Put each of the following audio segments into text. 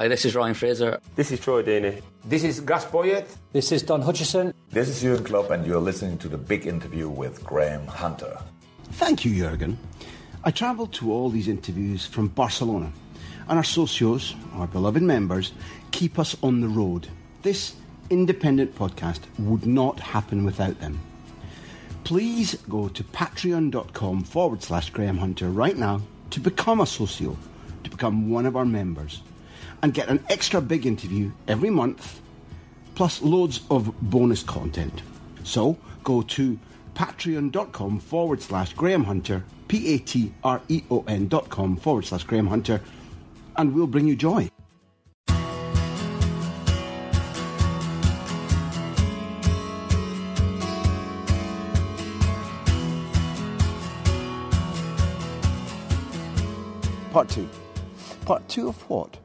Hi, this is Ryan Fraser. This is Troy Deeney. This is Gus Poyet. This is Don Hutchison. This is Jurgen Klopp, and you're listening to the big interview with Graham Hunter. Thank you, Jurgen. I travelled to all these interviews from Barcelona, and our socios, our beloved members, keep us on the road. This independent podcast would not happen without them. Please go to patreon.com forward slash Graham Hunter right now to become a socio, to become one of our members, and get an extra big interview every month, plus loads of bonus content. So go to patreon.com forward slash Graham Hunter, P A T R E O N dot com forward slash Graham Hunter, and we'll bring you joy. Part two. Part two of what?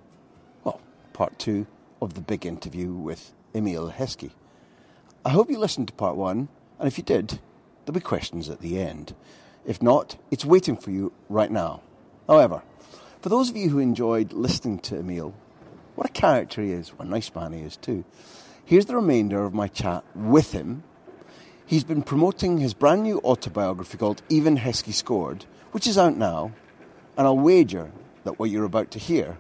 Part two of the big interview with Emile Heskey. I hope you listened to part one, and if you did, there'll be questions at the end. If not, it's waiting for you right now. However, for those of you who enjoyed listening to Emile, what a character he is, what a nice man he is too, here's the remainder of my chat with him. He's been promoting his brand new autobiography called Even Heskey Scored, which is out now, and I'll wager that what you're about to hear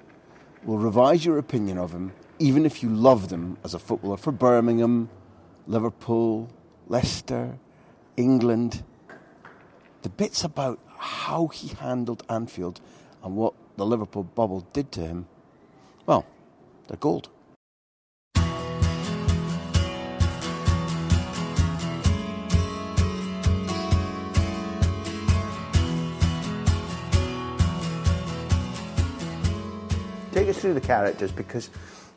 will revise your opinion of him, even if you loved him as a footballer for Birmingham, Liverpool, Leicester, England. The bits about how he handled Anfield and what the Liverpool bubble did to him, well, they're gold. Take us through the characters because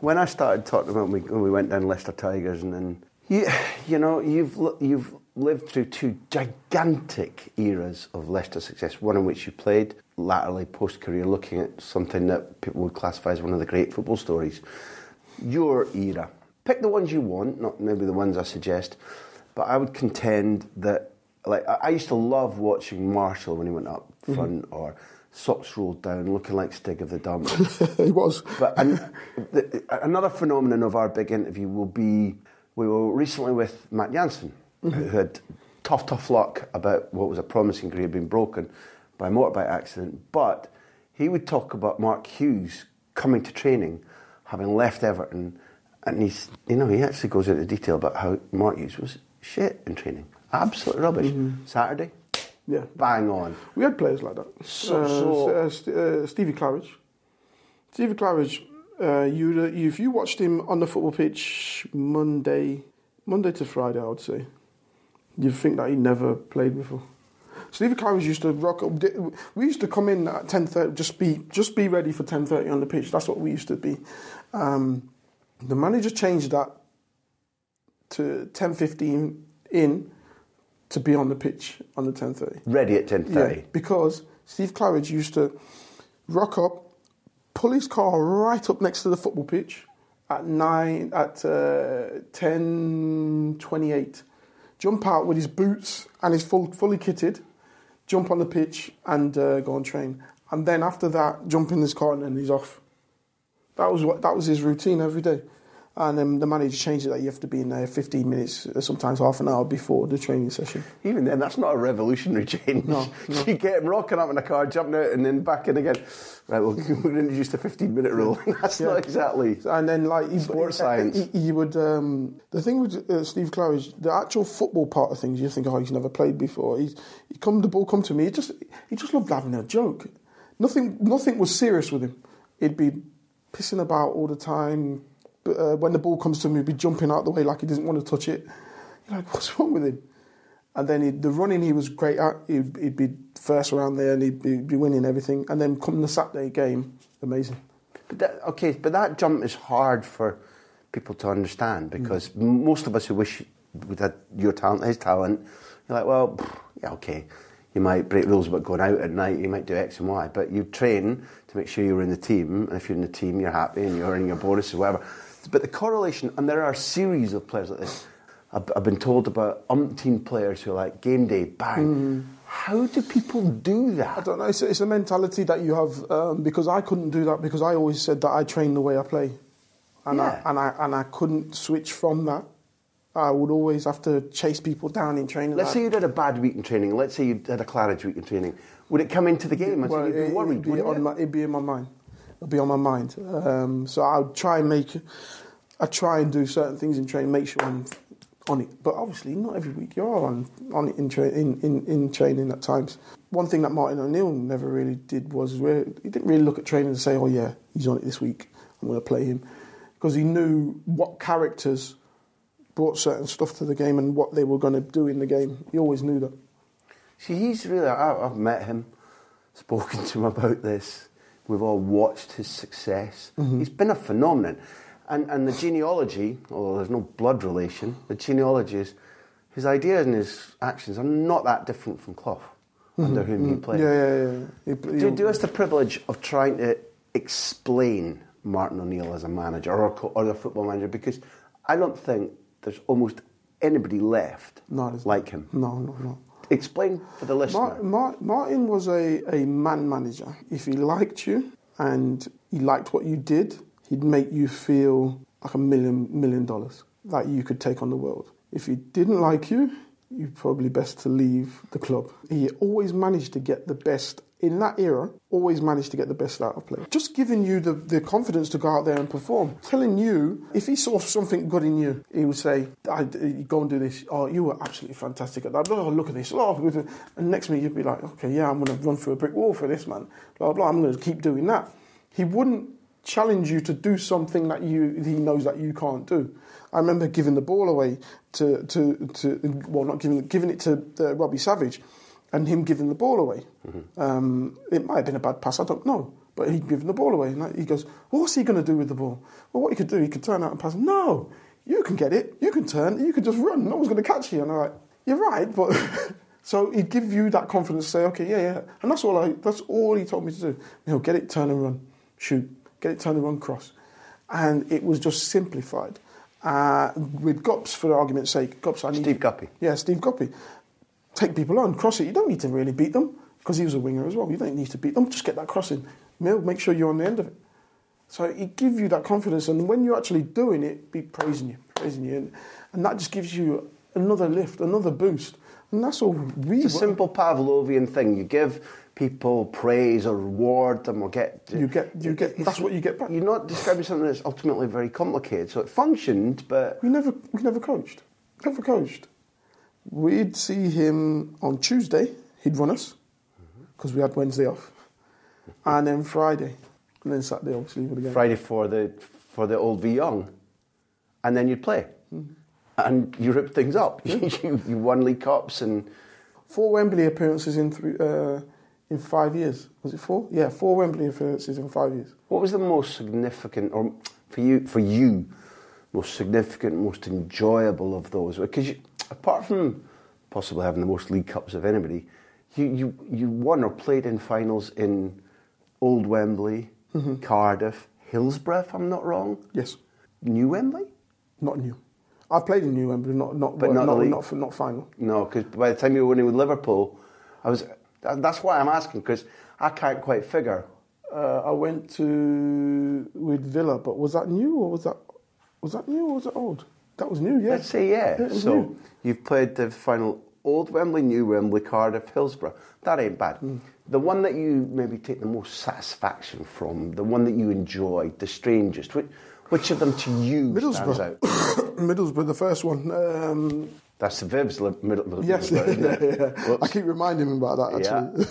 when I started talking about when we, when we went down Leicester Tigers and then you, you know you've you've lived through two gigantic eras of Leicester success. One in which you played latterly post career, looking at something that people would classify as one of the great football stories. Your era. Pick the ones you want, not maybe the ones I suggest, but I would contend that like I I used to love watching Marshall when he went up mm-hmm. front or socks rolled down, looking like Stig of the Dump. he was. But and the, another phenomenon of our big interview will be we were recently with Matt Jansen, who mm-hmm. had tough, tough luck about what was a promising career being broken by a motorbike accident. But he would talk about Mark Hughes coming to training, having left Everton, and he's you know he actually goes into detail about how Mark Hughes was shit in training, absolute rubbish. Mm-hmm. Saturday, Yeah. bang on. We had players like that. So- uh, so- uh, St- uh, Stevie Claridge. Stevie Claridge, uh, you if you watched him on the football pitch Monday, Monday to Friday, I would say, you'd think that he never played before. Stevie Claridge used to rock up. We used to come in at ten thirty, just be just be ready for ten thirty on the pitch. That's what we used to be. Um, the manager changed that to ten fifteen in to be on the pitch on the ten thirty. Ready at ten thirty. Yeah, because Steve Claridge used to rock up, pull his car right up next to the football pitch at nine at uh, ten twenty eight, jump out with his boots and his full fully kitted, jump on the pitch and uh, go and train, and then after that jump in his car and then he's off. That was what that was his routine every day. And then the manager changed it that you have to be in there 15 minutes, uh, sometimes half an hour before the training session. Even then, that's not a revolutionary change. No, no. you get him rocking up in a car, jumping out, and then back in again. Right, well, we're introduced a 15 minute rule. that's not exactly. And then, like, he, Sports he- science. He, he would. Um, the thing with uh, Steve is the actual football part of things, you think, oh, he's never played before. He's, he come the ball come to me. He just he just loved having a joke. nothing, nothing was serious with him. He'd be pissing about all the time. But uh, when the ball comes to him, he'd be jumping out the way like he doesn't want to touch it. You're like, what's wrong with him? And then he'd, the running he was great at. He'd, he'd be first around there and he'd be, be winning everything. And then come the Saturday game, amazing. But that, okay, but that jump is hard for people to understand because m most of us who wish we'd had your talent, his talent, you're like, well, yeah, okay, you might break rules about going out at night, you might do X and Y, but you train to make sure you're in the team, and if you're in the team, you're happy and you're earning your bonus or whatever. But the correlation, and there are a series of players like this. I've, I've been told about umpteen players who are like game day, bang. How do people do that? I don't know. It's a, it's a mentality that you have um, because I couldn't do that because I always said that I train the way I play, and Yeah. I and I and I couldn't switch from that. I would always have to chase people down in training. Let's like- say you did a bad week in training. Let's say you had a Claridge week in training. Would it come into the game? And so you'd be it- worried, it'd be, it? my, it'd be in my mind. It'd be on my mind. Um, so I would try and make, I try and do certain things in training, make sure I'm on it. But obviously, not every week you are on on it in, tra- in, in in training at times. One thing that Martin O'Neill never really did was he didn't really look at training and say, "Oh yeah, he's on it this week. I'm going to play him," because he knew what characters brought certain stuff to the game and what they were going to do in the game. He always knew that. See, he's really. I, I've met him, spoken to him about this. We've all watched his success. Mm-hmm. He's been a phenomenon. And, and the genealogy, although there's no blood relation, the genealogy is his ideas and his actions are not that different from Clough, mm-hmm. under whom he mm-hmm. played. Yeah, yeah, yeah. He- Do, he- do us the privilege of trying to explain Martin O'Neill as a manager or a, co- or a football manager because I don't think there's almost anybody left No, like him. No, no, no. Explain for the listener. Mar- Mar- Martin was a, a man manager. If he liked you and he liked what you did, he'd make you feel like a million million dollars that you could take on the world. If he didn't like you, you're probably best to leave the club. He always managed to get the best in that era. Always managed to get the best out of players. Just giving you the, the confidence to go out there and perform. Telling you if he saw something good in you, he would say, I, "Go and do this. Oh, you were absolutely fantastic at that. Oh, look at this. Oh, and next minute you'd be like, okay, yeah, I'm going to run through a brick wall for this man. Blah blah. I'm going to keep doing that. He wouldn't challenge you to do something that you he knows that you can't do. I remember giving the ball away to to, to well not giving giving it to uh, Robbie Savage, and him giving the ball away. Um, it might have been a bad pass, I don't know, but he'd given the ball away, and he goes, well, "What's he going to do with the ball? Well, what he could do, he could turn out and pass. No, you can get it, you can turn, you can just run. No one's going to catch you." And I'm like, "You're right, but." So he'd give you that confidence to say, okay, yeah, yeah. And that's all I that's all he told me to do. You know, get it, turn and run, shoot. Get it, turn and run, cross. And it was just simplified. Uh, with Gops, for argument's sake, Gops, I need Steve Guppy. Yeah, Steve Guppy. Take people on, cross it. You don't need to really beat them because he was a winger as well. You don't need to beat them. Just get that crossing. Mill, make sure you're on the end of it. So it gives you that confidence, and when you're actually doing it, be praising you, praising you, and, and that just gives you another lift, another boost, and that's all we. It's a simple Pavlovian thing. You give people praise or reward them or get. You get- you get- that's what you get back. You're not describing something that's ultimately very complicated. So it functioned, but We never, we never coached, never coached. We'd see him on Tuesday. He'd run us because we had Wednesday off, and then Friday, and then Saturday obviously with game. Friday for the for the old V Young, and then you'd play, and you ripped things up. you, you won League Cups and Four Wembley appearances in three, uh, in five years. Was it four? Yeah, four Wembley appearances in five years. What was the most significant, or for you, for you, most significant, most enjoyable of those? Because apart from possibly having the most League Cups of anybody, you, you, you won or played in finals in Old Wembley, mm-hmm. Cardiff, Hillsborough, if I'm not wrong, Yes, New Wembley. not new. I've played in New Wembley, not not But not not, not, for, not final. No, because by the time you were winning with Liverpool, I was. That- That's why I'm asking because I can't quite figure. Uh, I went to with Villa, but was that new or was that was that new or was it old? That was new, yeah. Let's say yeah. so new. you've played the final Old Wembley, New Wembley, Cardiff, Hillsborough. That ain't bad. Hmm. The one that you maybe take the most satisfaction from, the one that you enjoyed, the strangest. Which, which of them to you stands Middlesbrough. out? Middlesbrough, the first one. Um, That's the Viv's li- middle. yes, Middlesbrough, isn't yeah, it? yeah. I keep reminding him about that actually.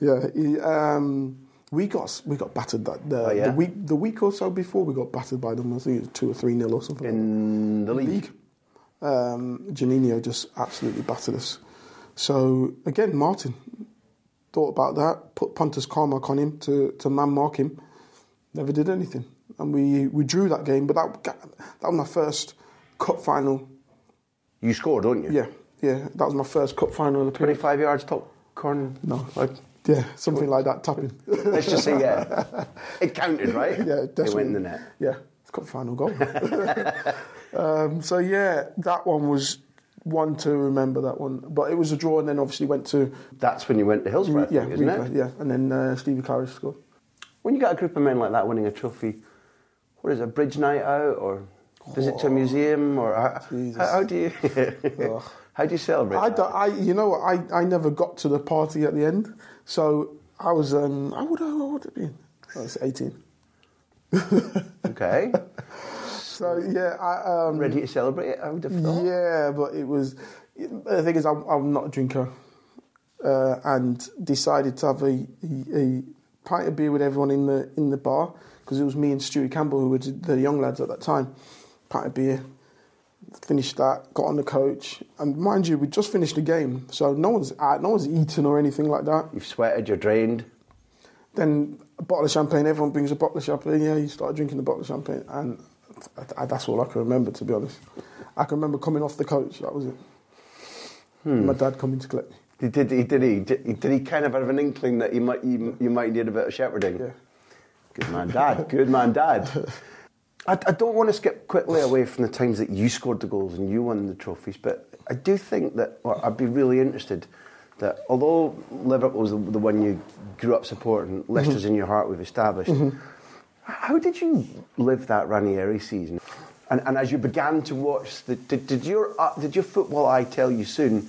yeah. he, um, we got we got battered that the, Oh, yeah? the week the week or so before we got battered by them. I think it was two or three nil or something. In the league. league. Um, Juninho just absolutely battered us. So again, Martin thought about that, put Pontus Kåmark on him to, to man mark him. Never did anything, and we, we drew that game. But that that was my first cup final. You scored, don't you? Yeah, yeah, that was my first cup final appearance. 25 yards top corner. No, Like, yeah, something like that, tapping. let's just say, yeah. It counted, right? Yeah, definitely. It went in the net. Yeah, it's got final goal. um, so yeah, that one was one to remember. That one, but it was a draw, and then obviously went to That's when you went to Hillsborough, I yeah, think, isn't replay, it? yeah, and then uh, Stevie Claridge scored. When you got a group of men like that winning a trophy, what is it, a bridge night out or visit to a museum or how, how, do you how do you celebrate? I, don't- I, you know what? I, I never got to the party at the end, so I was um, I would I would have been. I was eighteen. Okay, So yeah, I um, ready to celebrate it? I would have thought. Yeah, but it was. The thing is, I'm, I'm not a drinker, uh, and decided to have a, a, a pint of beer with everyone in the in the bar because it was me and Stewie Campbell who were the young lads at that time. Pint of beer, finished that, got on the coach, and mind you, we just finished the game, so no one's uh, no one's eaten or anything like that. You've sweated, you're drained. Then a bottle of champagne, everyone brings a bottle of champagne. Yeah, you start drinking the bottle of champagne, and I, I, that's all I can remember, to be honest. I can remember coming off the coach. That was it. My dad coming to collect me. He did he did he did, he did he kind of have an inkling that you might you, you might need a bit of shepherding? Yeah. Good man, Dad. Good man, Dad. I, I don't want to skip quickly away from the times that you scored the goals and you won the trophies, but I do think that I'd be really interested that although Liverpool was the, the one you grew up supporting, Leicester's in your heart, we've established. How did you live that Ranieri season? And, and as you began to watch, the, did, did your uh, did your football eye tell you soon?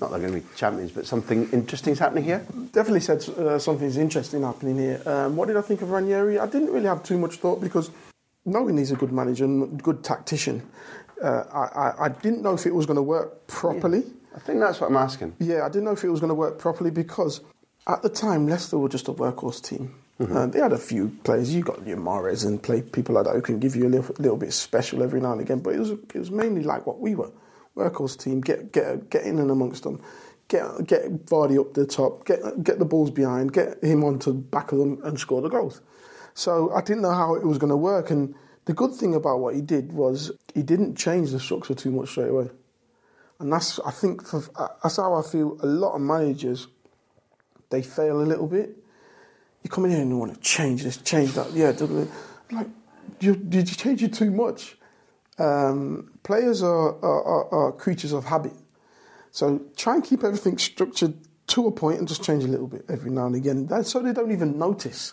Not they're going to be champions, but something interesting is happening here. Definitely said uh, something's interesting happening here. Um, what did I think of Ranieri? I didn't really have too much thought because knowing he's a good manager and good tactician, uh, I, I, I didn't know if it was going to work properly. I think that's what I'm asking. Yeah, I didn't know if it was going to work properly because at the time Leicester were just a workhorse team. Uh, they had a few players. You got your Mahrez and play people like that who can give you a little, little bit special every now and again. But it was it was mainly like what we were, workhorse team. Get get get in and amongst them. Get get Vardy up the top. Get get the balls behind. Get him onto the back of them and score the goals. So I didn't know how it was going to work. And the good thing about what he did was he didn't change the structure too much straight away. And that's, I think, for, that's how I feel. A lot of managers, they fail a little bit. You come in here and you want to change this, change that. Yeah, like you, did you change it too much? Um, players are, are, are, are creatures of habit, so try and keep everything structured to a point and just change a little bit every now and again, that, so they don't even notice.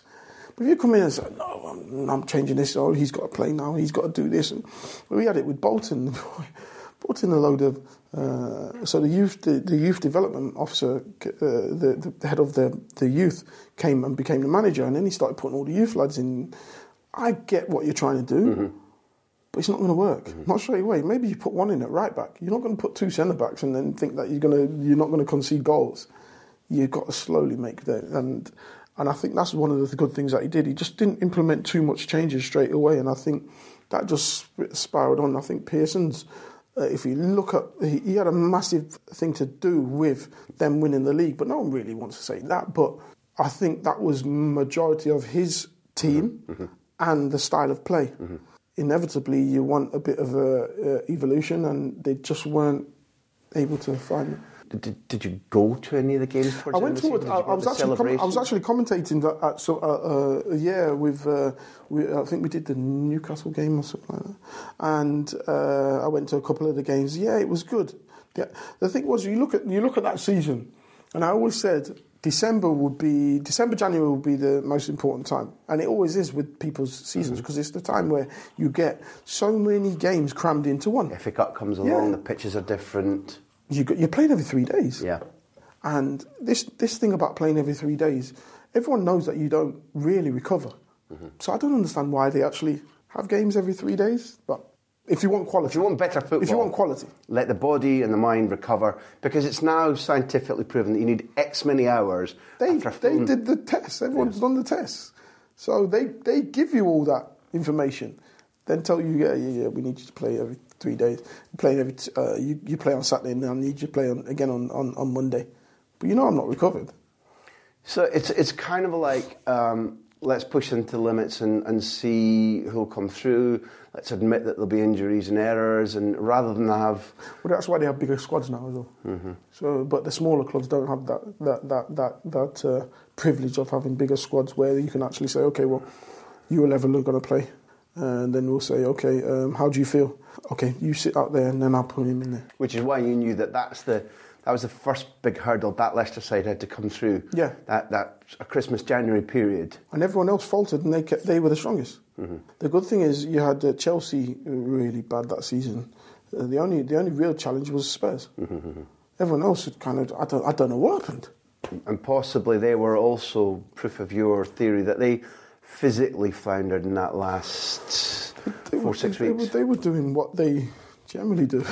But if you come in and say, "No, I'm, I'm changing this," oh, he's got to play now, he's got to do this, and we had it with Bolton. in a load of uh, so the youth the, the youth development officer uh, the, the head of the the youth came and became the manager and then he started putting all the youth lads in. I get what you're trying to do but it's not going to work not straight away. Maybe you put one in at right back. You're not going to put two centre backs and then think that you're going to you're not going to concede goals. You've got to slowly make that and and I think that's one of the good things that he did he just didn't implement too much changes straight away and I think that just spiraled on I think Pearson's uh, if you look at, he, he had a massive thing to do with them winning the league, but no one really wants to say that. But I think that was majority of his team and the style of play. Inevitably, you want a bit of a, uh, evolution, and they just weren't able to find it. Did, did, you go to any of the games? I went end of the to. I, I was actually. Com- I was actually commentating that at so uh, uh, yeah with. Uh, we, I think we did the Newcastle game or something like that, and uh, I went to a couple of the games. Yeah, it was good. The, the thing was, you look at you look at that season, and I always said December would be December January would be the most important time, and it always is with people's seasons because it's the time where you get so many games crammed into one. FA Cup comes along, Yeah. the pitches are different. You you're playing every three days. Yeah. And this this thing about playing every three days, everyone knows that you don't really recover. Mm-hmm. So I don't understand why they actually have games every three days. But If you want quality. If you want better football, If you want quality. let the body and the mind recover because it's now scientifically proven that you need X many hours. They, they did the tests. Everyone's done the tests. So they, they give you all that information. Then tell you, yeah, yeah, yeah, we need you to play every three days. You play every, t- uh, you, you play on Saturday and then I need you to play on, again on, on, on Monday. But you know I'm not recovered. So it's it's kind of like um, let's push into limits and, and see who'll come through. Let's admit that there'll be injuries and errors, and rather than have Well, that's why they have bigger squads now as well. So, but the smaller clubs don't have that that that that, that uh, privilege of having bigger squads where you can actually say, okay, well, you eleven are going to play, and then we'll say, okay, um, how do you feel? Okay, you sit out there, and then I'll put him in there. which is why you knew that that's the that was the first big hurdle that Leicester side had to come through. Yeah. that that a Christmas January period. and everyone else faltered, and they kept, they were the strongest. Mm-hmm. The good thing is you had uh, Chelsea really bad that season. Uh, the only the only real challenge was Spurs. Mm-hmm, Everyone else had kind of I don't I don't know what happened. And possibly they were also proof of your theory that they physically floundered in that last They four were, six they, weeks. Were, they were doing what they generally do.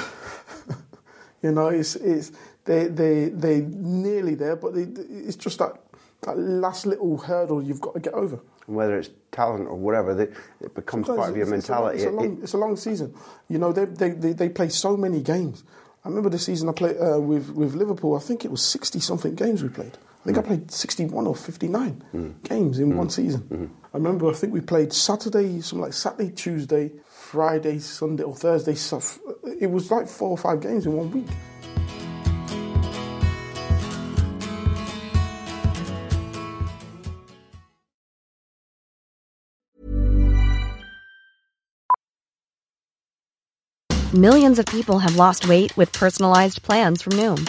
you know, it's it's they they they nearly there, but they, it's just that that last little hurdle you've got to get over. Whether it's talent or whatever, they, it becomes part of your It's- it's a mentality. It's a, long, it's a long season. You know, they, they, they, they play so many games. I remember the season I played uh, with, with Liverpool, I think it was 60 something games we played. I think I played 61 or 59 hmm. games in hmm. one season. Hmm. I remember, I think we played Saturday, something like Saturday, Tuesday, Friday, Sunday, or Thursday. Suf- It was like four or five games in one week. Millions of people have lost weight with personalized plans from Noom,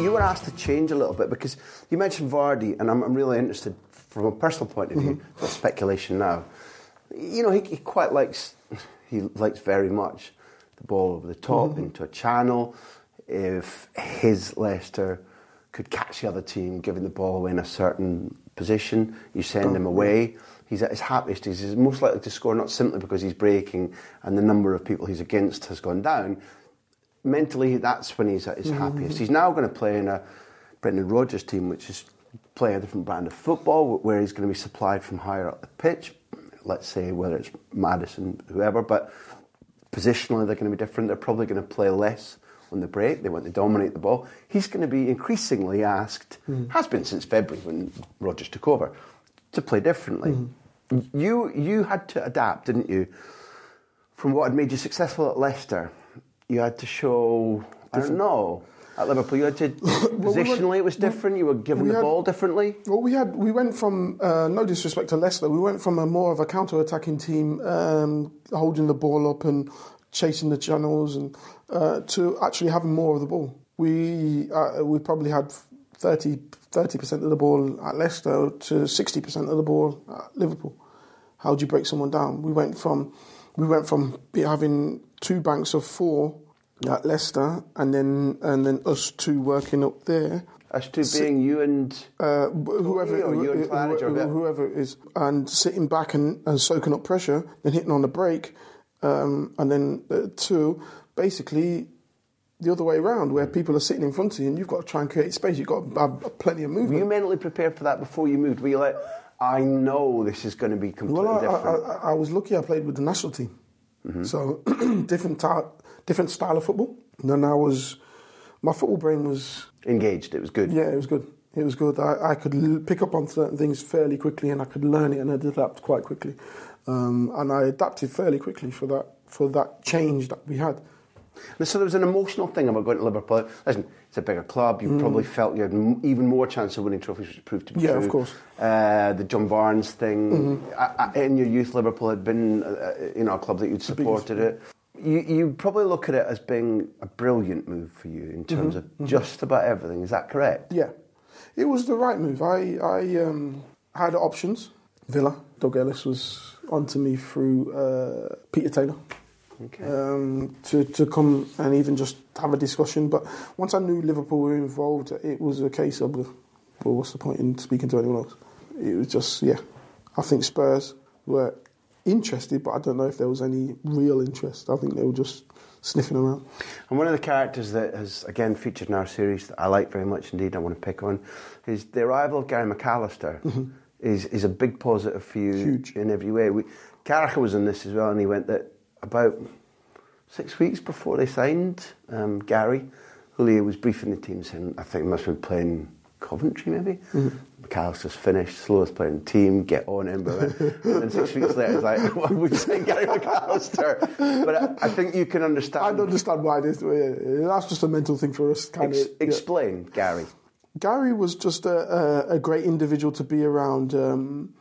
You were asked to change a little bit because you mentioned Vardy, and I'm, I'm really interested from a personal point of view. Mm-hmm. Speculation now. You know, he, he quite likes, he likes very much the ball over the top Mm-hmm. into a channel. If his Leicester could catch the other team giving the ball away in a certain position, you send Oh, him away. He's at his happiest. He's most likely to score not simply because he's breaking and the number of people he's against has gone down, mentally, that's when he's at his mm-hmm. happiest. He's now going to play in a Brendan Rodgers team, which is playing a different brand of football, where he's going to be supplied from higher up the pitch. Let's say whether it's Maddison, whoever, but positionally they're going to be different. They're probably going to play less on the break. They want to dominate the ball. He's going to be increasingly asked, mm. has been since February when Rodgers took over, to play differently. Mm-hmm. You you had to adapt, didn't you? From what had made you successful at Leicester, you had to show. I don't know. At Liverpool, you had to we went- positionally it was different. You were given we the had- ball differently. Well, we had we went from uh, no disrespect to Leicester, we went from a more of a counter-attacking team, um, holding the ball up and chasing the channels, and uh, to actually having more of the ball. We uh, we probably had 30 percent of the ball at Leicester to sixty percent of the ball at Liverpool. How do you break someone down? We went from we went from having two banks of four at Leicester, and then and then us two working up there. Us two being you and uh, whoever, or you and Claridge, whoever, whoever it is, and sitting back and, and soaking up pressure, then hitting on the break, um, and then uh, two, basically the other way around, where people are sitting in front of you and you've got to try and create space. You've got to have plenty of movement. Were you mentally prepared for that before you moved? Were you like, I know this is going to be completely well, I, different? I, I, I was lucky. I played with the national team, Mm-hmm. so different ty- different style of football. And then I was, my football brain was engaged. It was good. Yeah, it was good. It was good. I, I could l- pick up on certain things fairly quickly, and I could learn it and adapt quite quickly. Um, and I adapted fairly quickly for that for that change that we had. And so there was an emotional thing about going to Liverpool. Listen, it's a bigger club. You Mm. probably felt you had m- even more chance of winning trophies, which proved to be Yeah, true. of course. Uh, the John Barnes thing. Mhm. I, I, in your youth, Liverpool had been, uh, you know, a club that you'd supported it. You, you probably look at it as being a brilliant move for you in terms Mhm, of mhm. just about everything. Is that correct? Yeah, it was the right move. I I um, had options. Villa, Doug Ellis was onto me through uh, Peter Taylor. Um, to, to come and even just have a discussion. But once I knew Liverpool were involved, it was a case of, well, what's the point in speaking to anyone else? It was just, yeah. I think Spurs were interested, but I don't know if there was any real interest. I think they were just sniffing around. And one of the characters that has again featured in our series that I like very much indeed, I want to pick on, is the arrival of Gary McAllister. Mhm. Is is a big positive for you in every way. We, Carragher was in this as well, and he went that about six weeks before they signed um, Gary, Houllier was briefing the team saying, I think he must have been playing Coventry maybe. Mhm. McAllister's finished, slowest playing team, get on him. But and then six weeks later, it's like, well, we signed Gary McAllister. But I, I think you can understand. I don't understand why this. That's just a mental thing for us. Kind Ex- of explain, Gary. Gary was just a, a, a great individual to be around. Um,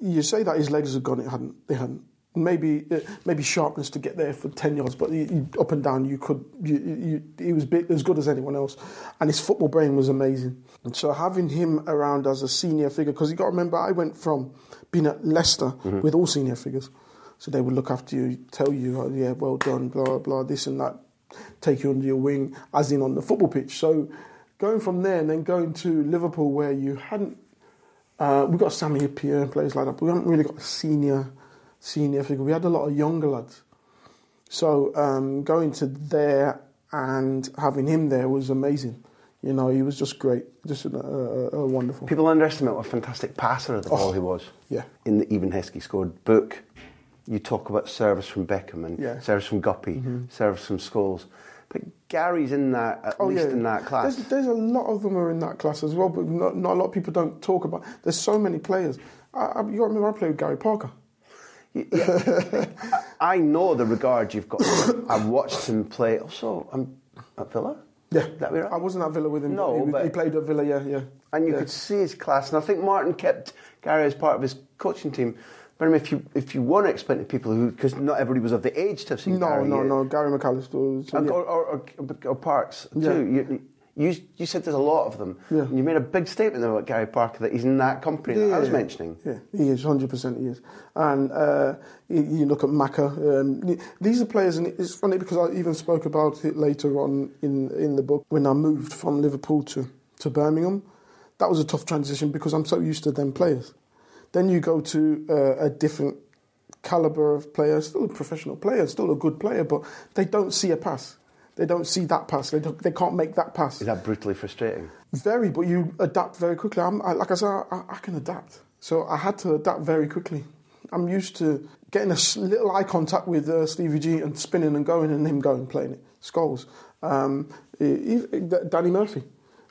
you say that his legs had gone, it hadn't. They hadn't. Maybe uh, maybe sharpness to get there for ten yards, but he, he- up and down you could. You, you, he was big, as good as anyone else, and his football brain was amazing. And so having him around as a senior figure, because you got to remember, I went from being at Leicester Mhm. with all senior figures, so they would look after you, tell you, oh, yeah, well done, blah blah this and that, take you under your wing, as in on the football pitch. So going from there and then going to Liverpool, where you hadn't, uh, we got Sami Hyypiä and players like that, but we haven't really got a senior senior figure. We had a lot of younger lads. So um, going to there and having him there was amazing. You know, he was just great, just a, a, a wonderful. People underestimate what a fantastic passer of the ball he was. yeah. In the Even Heskey scored book, you talk about service from Beckham and Yeah. service from Guppy, Mhm. service from Scholes. But Gary's in that, at least in that class. There's, there's a lot of them are in that class as well, but not, not a lot of people don't talk about. There's so many players. I, I, you remember, I played with Garry Parker. I know the regard you've got. I've watched him play also I'm at Villa. Yeah, that be right? I wasn't at Villa with him. No, he, but- he played at Villa. Yeah, yeah. And you Yeah. could see his class. And I think Martin kept Gary as part of his coaching team. But if you if you want to explain to people who, because not everybody was of the age to have seen No, Gary. no, yet. no. Gary McAllister. Was, And- yeah. or, or, or, or Parks Yeah. too. You, you, you said there's a lot of them. Yeah. And you made a big statement about Garry Parker that he's in that company that I was mentioning. Yeah, he is, 100% he is. And uh, you, you look at Maka, um, these are players, and it's funny because I even spoke about it later on in, in the book when I moved from Liverpool to, to Birmingham. That was a tough transition because I'm so used to them players. Then you go to uh, a different caliber of player, still a professional player, still a good player, but they don't see a pass. They don't see that pass. They, don't, they can't make that pass. Is that brutally frustrating? Very, but you adapt very quickly. I'm, I, like I said, I, I can adapt. So I had to adapt very quickly. I'm used to getting a little eye contact with uh, Stevie G and spinning and going and him going playing it. Scholes. Um, Danny Murphy.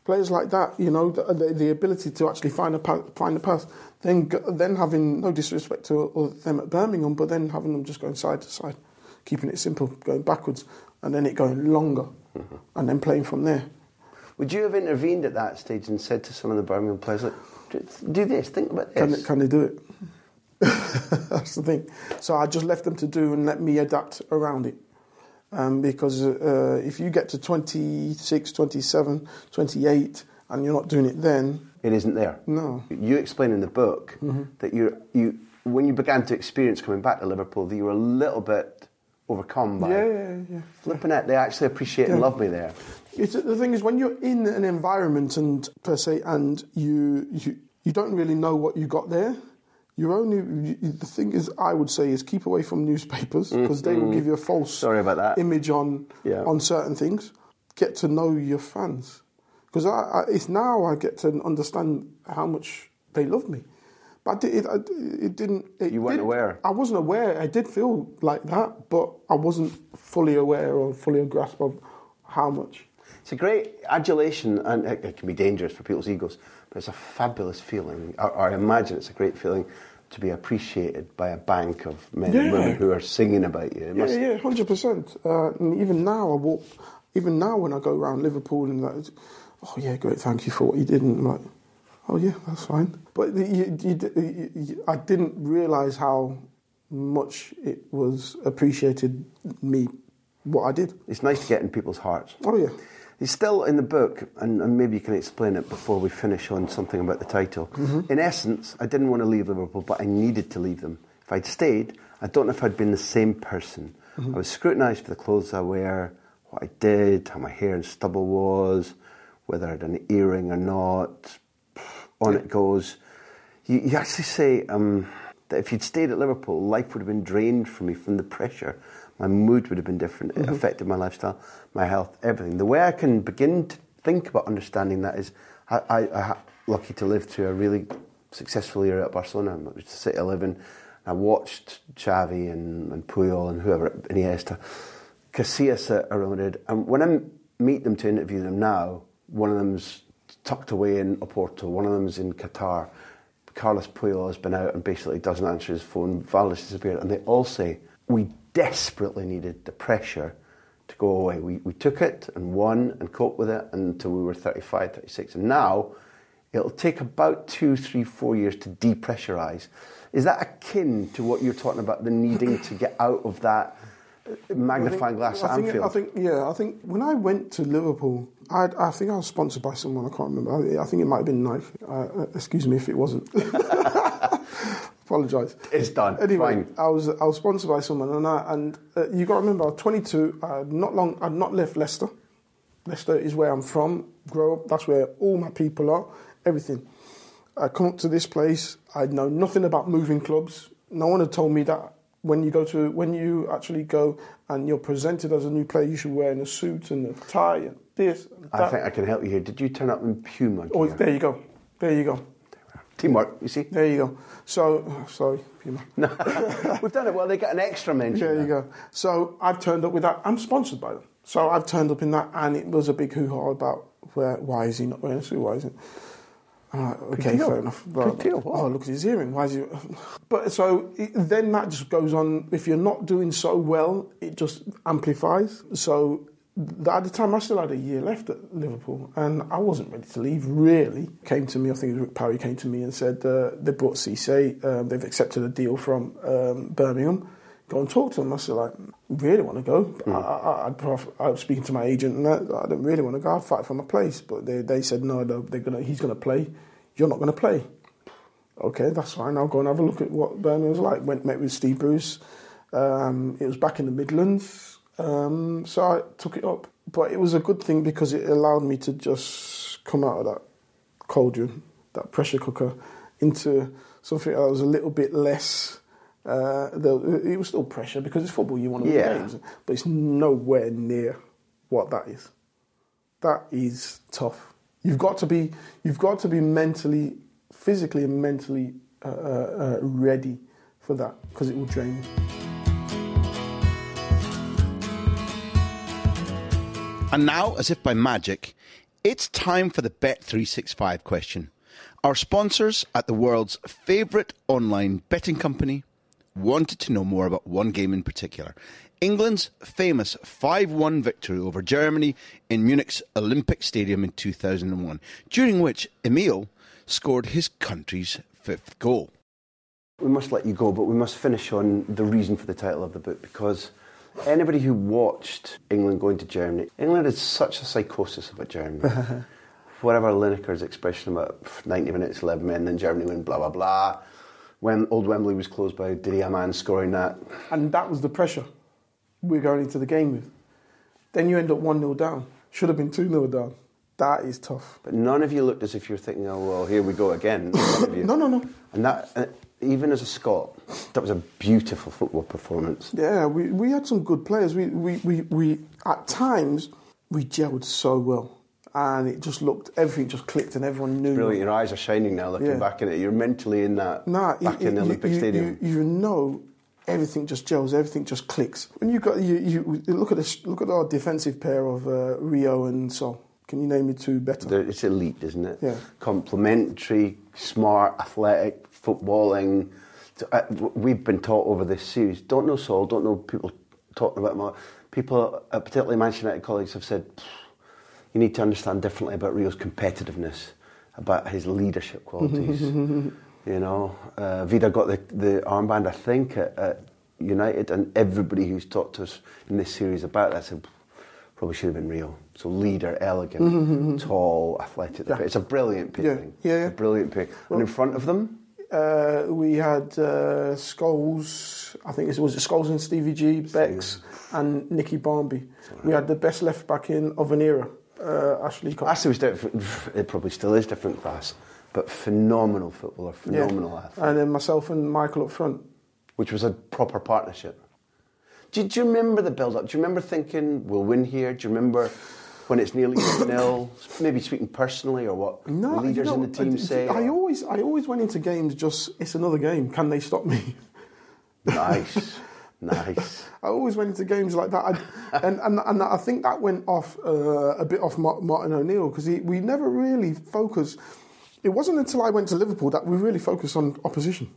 Players like that, you know, the, the, ability to actually find a pa- find a pass. Then then having no disrespect to them at Birmingham, but then having them just going side to side, keeping it simple, going backwards, and then it going longer, and then playing from there. Would you have intervened at that stage and said to some of the Birmingham players, like, do, this, think about Can, they- can they do it? That's the thing. So I just left them to do and let me adapt around it. Um, because uh, if you get to 26, 27, 28, and you're not doing it then, It isn't there. No. You explain in the book Mhm. that you you when you began to experience coming back to Liverpool, that you were a little bit overcome by yeah, yeah, yeah. flipping it. They actually appreciate and love me there. It's, the thing is, when you're in an environment and per se, and you you, you don't really know what you got there. You're only you, the thing is, I would say, is keep away from newspapers because they will Mhm. give you a false Sorry about that. image on Yeah. on certain things. Get to know your fans because it's now I get to understand how much they love me. But I did- it, it didn't. It You weren't did- aware. I wasn't aware. I did feel like that, but I wasn't fully aware or fully a grasp of how much. It's a great adulation, and it, it can be dangerous for people's egos, but it's a fabulous feeling. Or, or I imagine it's a great feeling to be appreciated by a bank of men and women who are singing about you. It Yeah, must- yeah, hundred percent. Uh, and even now, I walk. Even now, when I go around Liverpool and like, oh yeah, great, thank you for what you did, and I'm like, oh yeah, that's fine. But you, you, you, I didn't realise how much it was appreciated me what I did. It's nice to get in people's hearts. Oh yeah. It's still in the book, and, and maybe you can explain it before we finish on something about the title. Mhm. In essence, I didn't want to leave Liverpool, but I needed to leave them. If I'd stayed, I don't know if I'd been the same person. Mhm. I was scrutinised for the clothes I wear, what I did, how my hair and stubble was, whether I had an earring or not. On it goes. You, you actually say um, that if you'd stayed at Liverpool, life would have been drained from me from the pressure. My mood would have been different. It Mhm. affected my lifestyle, my health, everything. The way I can begin to think about understanding that is I, I, I'm lucky to live through a really successful era at Barcelona, which is the city I live in. I watched Xavi and, and Puyol and whoever, Iniesta, Casillas at Real Madrid. And when I meet them to interview them now, one of them's tucked away in Oporto, one of them's in Qatar. Carles Puyol has been out and basically doesn't answer his phone. Valdes disappeared. And they all say, we desperately needed the pressure to go away. We, we took it and won and coped with it until we were 35, 36. And now it'll take about two, three, four years to depressurize. Is that akin to what you're talking about, the needing to get out of that magnifying glass I think, Anfield? I think, yeah, I think when I went to Liverpool, I, I think I was sponsored by someone. I can't remember. I, I think it might have been Nike. Uh, excuse me if it wasn't. Apologise. It's done. Anyway, Fine. I was I was sponsored by someone, and I, and uh, you got to remember, I was 22. I had not long. I'd not left Leicester. Leicester is where I'm from. Grow up. That's where all my people are. Everything. I come up to this place. I know nothing about moving clubs. No one had told me that when you go to when you actually go and you're presented as a new player, you should wear in a suit and a tie and this. And I think I can help you here. Did you turn up in Puma? Oh, there you go. There you go. Teamwork, you see? There you go. So, oh, sorry, Puma. We've done it well. They get an extra mention. There you go. So I've turned up with that. I'm sponsored by them. So I've turned up in that, and it was a big hoo-ha about where, why is he not wearing a suit? Why isn't? Like, okay, fair enough. Good deal. Oh, look at his earring. Why is he? But so it, then that just goes on. If you're not doing so well, it just amplifies. So at the time, I still had a year left at Liverpool, and I wasn't ready to leave. Really, came to me. I think it was Rick Parry came to me and said uh, they brought Cisse. Um, they've accepted a deal from um, Birmingham. Go and talk to them. I said, like, really want to go. I, I, I'd prof- I was speaking to my agent, and that, I didn't really want to go. I'd fight for my place, but they, they said no. they're gonna. He's gonna play. You're not gonna play. Okay, that's fine. I'll go and have a look at what Birmingham was like. Went met with Steve Bruce. Um, it was back in the Midlands, um, so I took it up. But it was a good thing because it allowed me to just come out of that cauldron, that pressure cooker, into something that was a little bit less. Uh, there, it was still pressure because it's football. You want to win Yeah. games, but it's nowhere near what that is. That is tough. You've got to be. You've got to be mentally, physically, and mentally uh, uh, uh, ready for that because it will drain you. And now, as if by magic, it's time for the Bet365 question. Our sponsors at the world's favourite online betting company wanted to know more about one game in particular England's famous 5 1 victory over Germany in Munich's Olympic Stadium in 2001, during which Emile scored his country's fifth goal. We must let you go, but we must finish on the reason for the title of the book because anybody who watched England going to Germany, England had such a psychosis about Germany. whatever Lineker's expression about 90 minutes, 11 men, then Germany win, blah, blah, blah. When Old Wembley was closed by Didi Hamann scoring that. And that was the pressure we're going into the game with. Then you end up 1 0 down. Should have been 2 0 down. That is tough. But none of you looked as if you were thinking, oh, well, here we go again. No, no, no. And that, uh, even as a Scot, that was a beautiful football performance. Yeah, we, we had some good players. We, we, we, we at times we gelled so well, and it just looked everything just clicked, and everyone knew. Brilliant. Your eyes are shining now looking Yeah. back in it. You're mentally in that Nah, back you, in the you- Olympic you, Stadium. You, you know everything just gels, everything just clicks. When you got you, you look at this, look at our defensive pair of uh, Rio and Sol. Can you name me two better? They're- it's elite, isn't it? Yeah. Complementary, smart, athletic, footballing. Uh, We've been taught over this series. Don't know Sol. Don't know people talking about him. People, uh, particularly Manchester United colleagues, have said "Pfft, you need to understand differently about Rio's competitiveness, about his leadership qualities. you know, uh, Vidić got the, the armband, I think, at, at United, and everybody who's talked to us in this series about that said probably should have been Rio. So leader, elegant, tall, athletic. Yeah. It's a brilliant Yeah, pairing. yeah, yeah. A brilliant pairing. And in front of them, Uh, we had uh, Scholes, I think it was Scholes and Stevie G, Bex, and Nicky Barmby. We had the best left back in of an era, uh, Ashley Cole. Ashley was different. It probably still is different class, but phenomenal footballer, Yeah. phenomenal athlete. And then myself and Michael up front. which was a proper partnership. Do, do you remember the build up? Do you remember thinking, we'll win here? Do you remember when it's nearly 0 Maybe speaking personally or what No, leaders you know, in the team I, say? I always, I always went into games just it's another game. Can they stop me? Nice, nice. I always went into games like that, I, and, and and I think that went off uh, a bit off Martin O'Neill because we never really focused. It wasn't until I went to Liverpool that we really focused on opposition.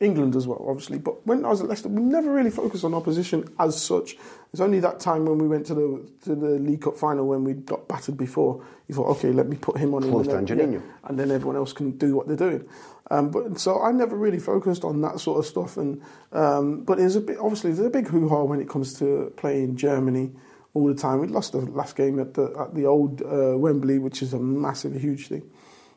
England as well, obviously, but when I was at Leicester, we never really focused on opposition as such. It's only that time when we went to the to the League Cup final when we got battered before. You thought, okay, let me put him on, Close and then- Juninho. and then everyone else can do what they're doing. Um, but so I never really focused on that sort of stuff. And um, but there's a bit obviously there's a big hoo ha when it comes to playing Germany all the time. We lost the last game at the at the old uh, Wembley, which is a massive, huge thing.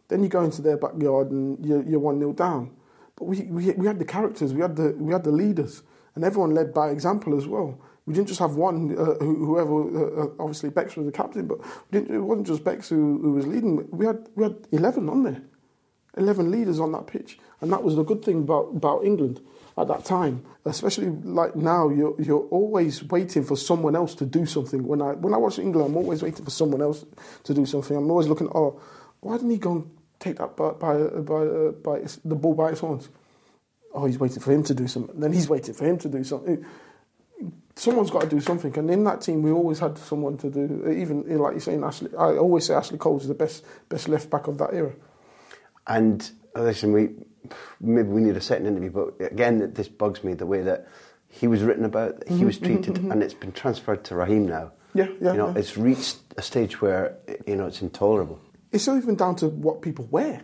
Then you go into their backyard and you're, you're one 0 down. But we, we we had the characters, we had the we had the leaders, and everyone led by example as well. We didn't just have one, uh, whoever. Uh, uh, obviously, Bex was the captain, but it wasn't just Bex who, who was leading. We had we had eleven on there, eleven leaders on that pitch, and that was the good thing about about England at that time. Especially like now, you're you're always waiting for someone else to do something. When I when I watch England, I'm always waiting for someone else to do something. I'm always looking, oh, why didn't he go and take that by by by, uh, by its- the ball by its horns? Oh, he's waiting for him to do something. Then he's waiting for him to do something. Someone's got to do something, and in that team, we always had someone to do. Even like you're saying, Ashley. I always say Ashley Cole's is the best best left back of that era. And listen, we maybe we need a second interview, but again, this bugs me the way that he was written about, he mm-hmm, was mm-hmm, treated, mm-hmm. and it's been transferred to Raheem now. Yeah, yeah, You know, yeah. it's reached a stage where you know it's intolerable. It's not even down to what people wear.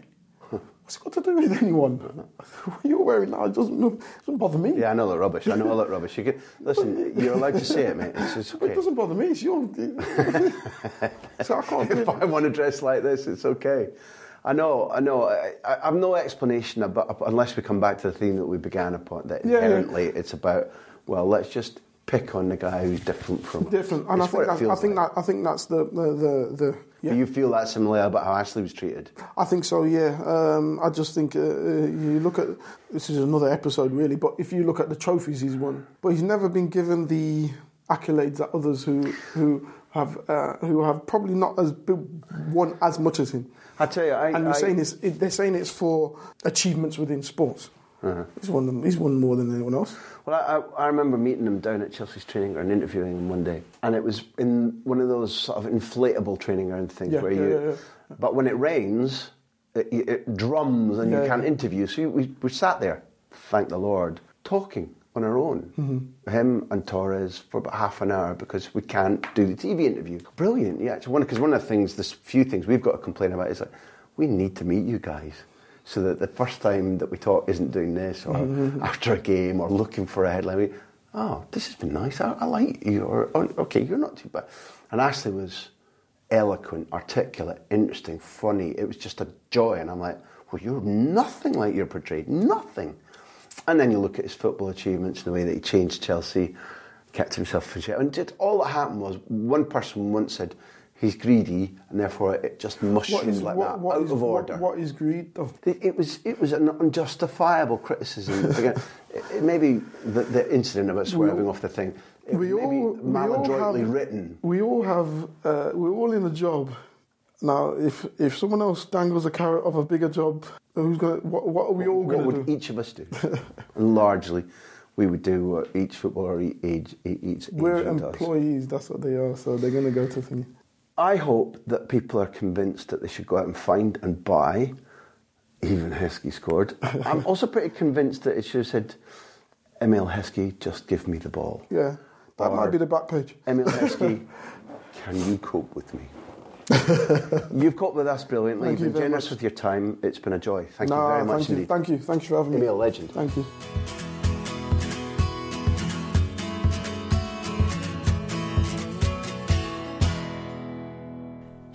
What's it got to do with anyone? what you're wearing now it doesn't, doesn't bother me. Yeah, I know that rubbish. I know all that rubbish. You can listen. You're allowed to say it, mate. It's, it's It doesn't bother me. It's your. so I can't if I want to dress like this, it's okay. I know, I know. I, I have no explanation about unless we come back to the theme that we began upon. That Yeah, yeah. inherently it's about. Well, let's just pick on the guy who's different from. different, and I think that, I think like. that I think that's the the the. the yeah. Do you feel that similarly about how Ashley was treated? I think so, yeah. Um, I just think uh, uh, you look at this is another episode, really. But if you look at the trophies he's won, but he's never been given the accolades that others who who have uh, who have probably not as won as much as him. I tell you, I, and I- you're saying it's, it, they're saying it's for achievements within sports. Uh-huh. He's won them. He's won more than anyone else. Well, I, I I remember meeting him down at Chelsea's training ground, interviewing him one day, and it was in one of those sort of inflatable training ground things Yeah, where yeah, you. yeah. But when it rains, it, it drums and you can't interview. So we, we sat there, thank the Lord, talking on our own, Mm-hmm. him and Torres for about half an hour because we can't do the TV interview. Brilliant, yeah. Because one, one of the things, there's few things we've got to complain about is like we need to meet you guys. So that the first time that we talk isn't doing this, or Mm-hmm. after a game, or looking for a headline. We, oh, this has been nice. I, I like you. Or oh, okay, you're not too bad. And Ashley was eloquent, articulate, interesting, funny. It was just a joy. And I'm like, well, you're nothing like you're portrayed. Nothing. And then you look at his football achievements and the way that he changed Chelsea, kept himself in shape. And just, all that happened was one person once said, he's greedy, and therefore it just mushes like what- that, what out is- of what- order. what is greed, though? It, it was it was an unjustifiable criticism. Again, it, it may the, the incident about swerving off the thing. It we all, be we all have, written. We all have, uh, we're all in a job. Now, if if someone else dangles a carrot of a bigger job, who's gonna? What, what are we all going to What would each of us do? largely, we would do what each footballer e- age, e- each We're agent does. employees. That's what they are. So they're going to go to thingy. I hope that people are convinced that they should go out and find and buy. Even Heskey scored. I'm also pretty convinced that it should have said, Emile Heskey, just give me the ball. Yeah, that Or- might be the back page. Emile Heskey, can you cope with me? You've coped with us brilliantly. Thank You've been very generous much. with your time. It's been a joy. Thank No, you very much thank you, indeed. Thank you. Thanks for having me. Emile, legend. Thank you.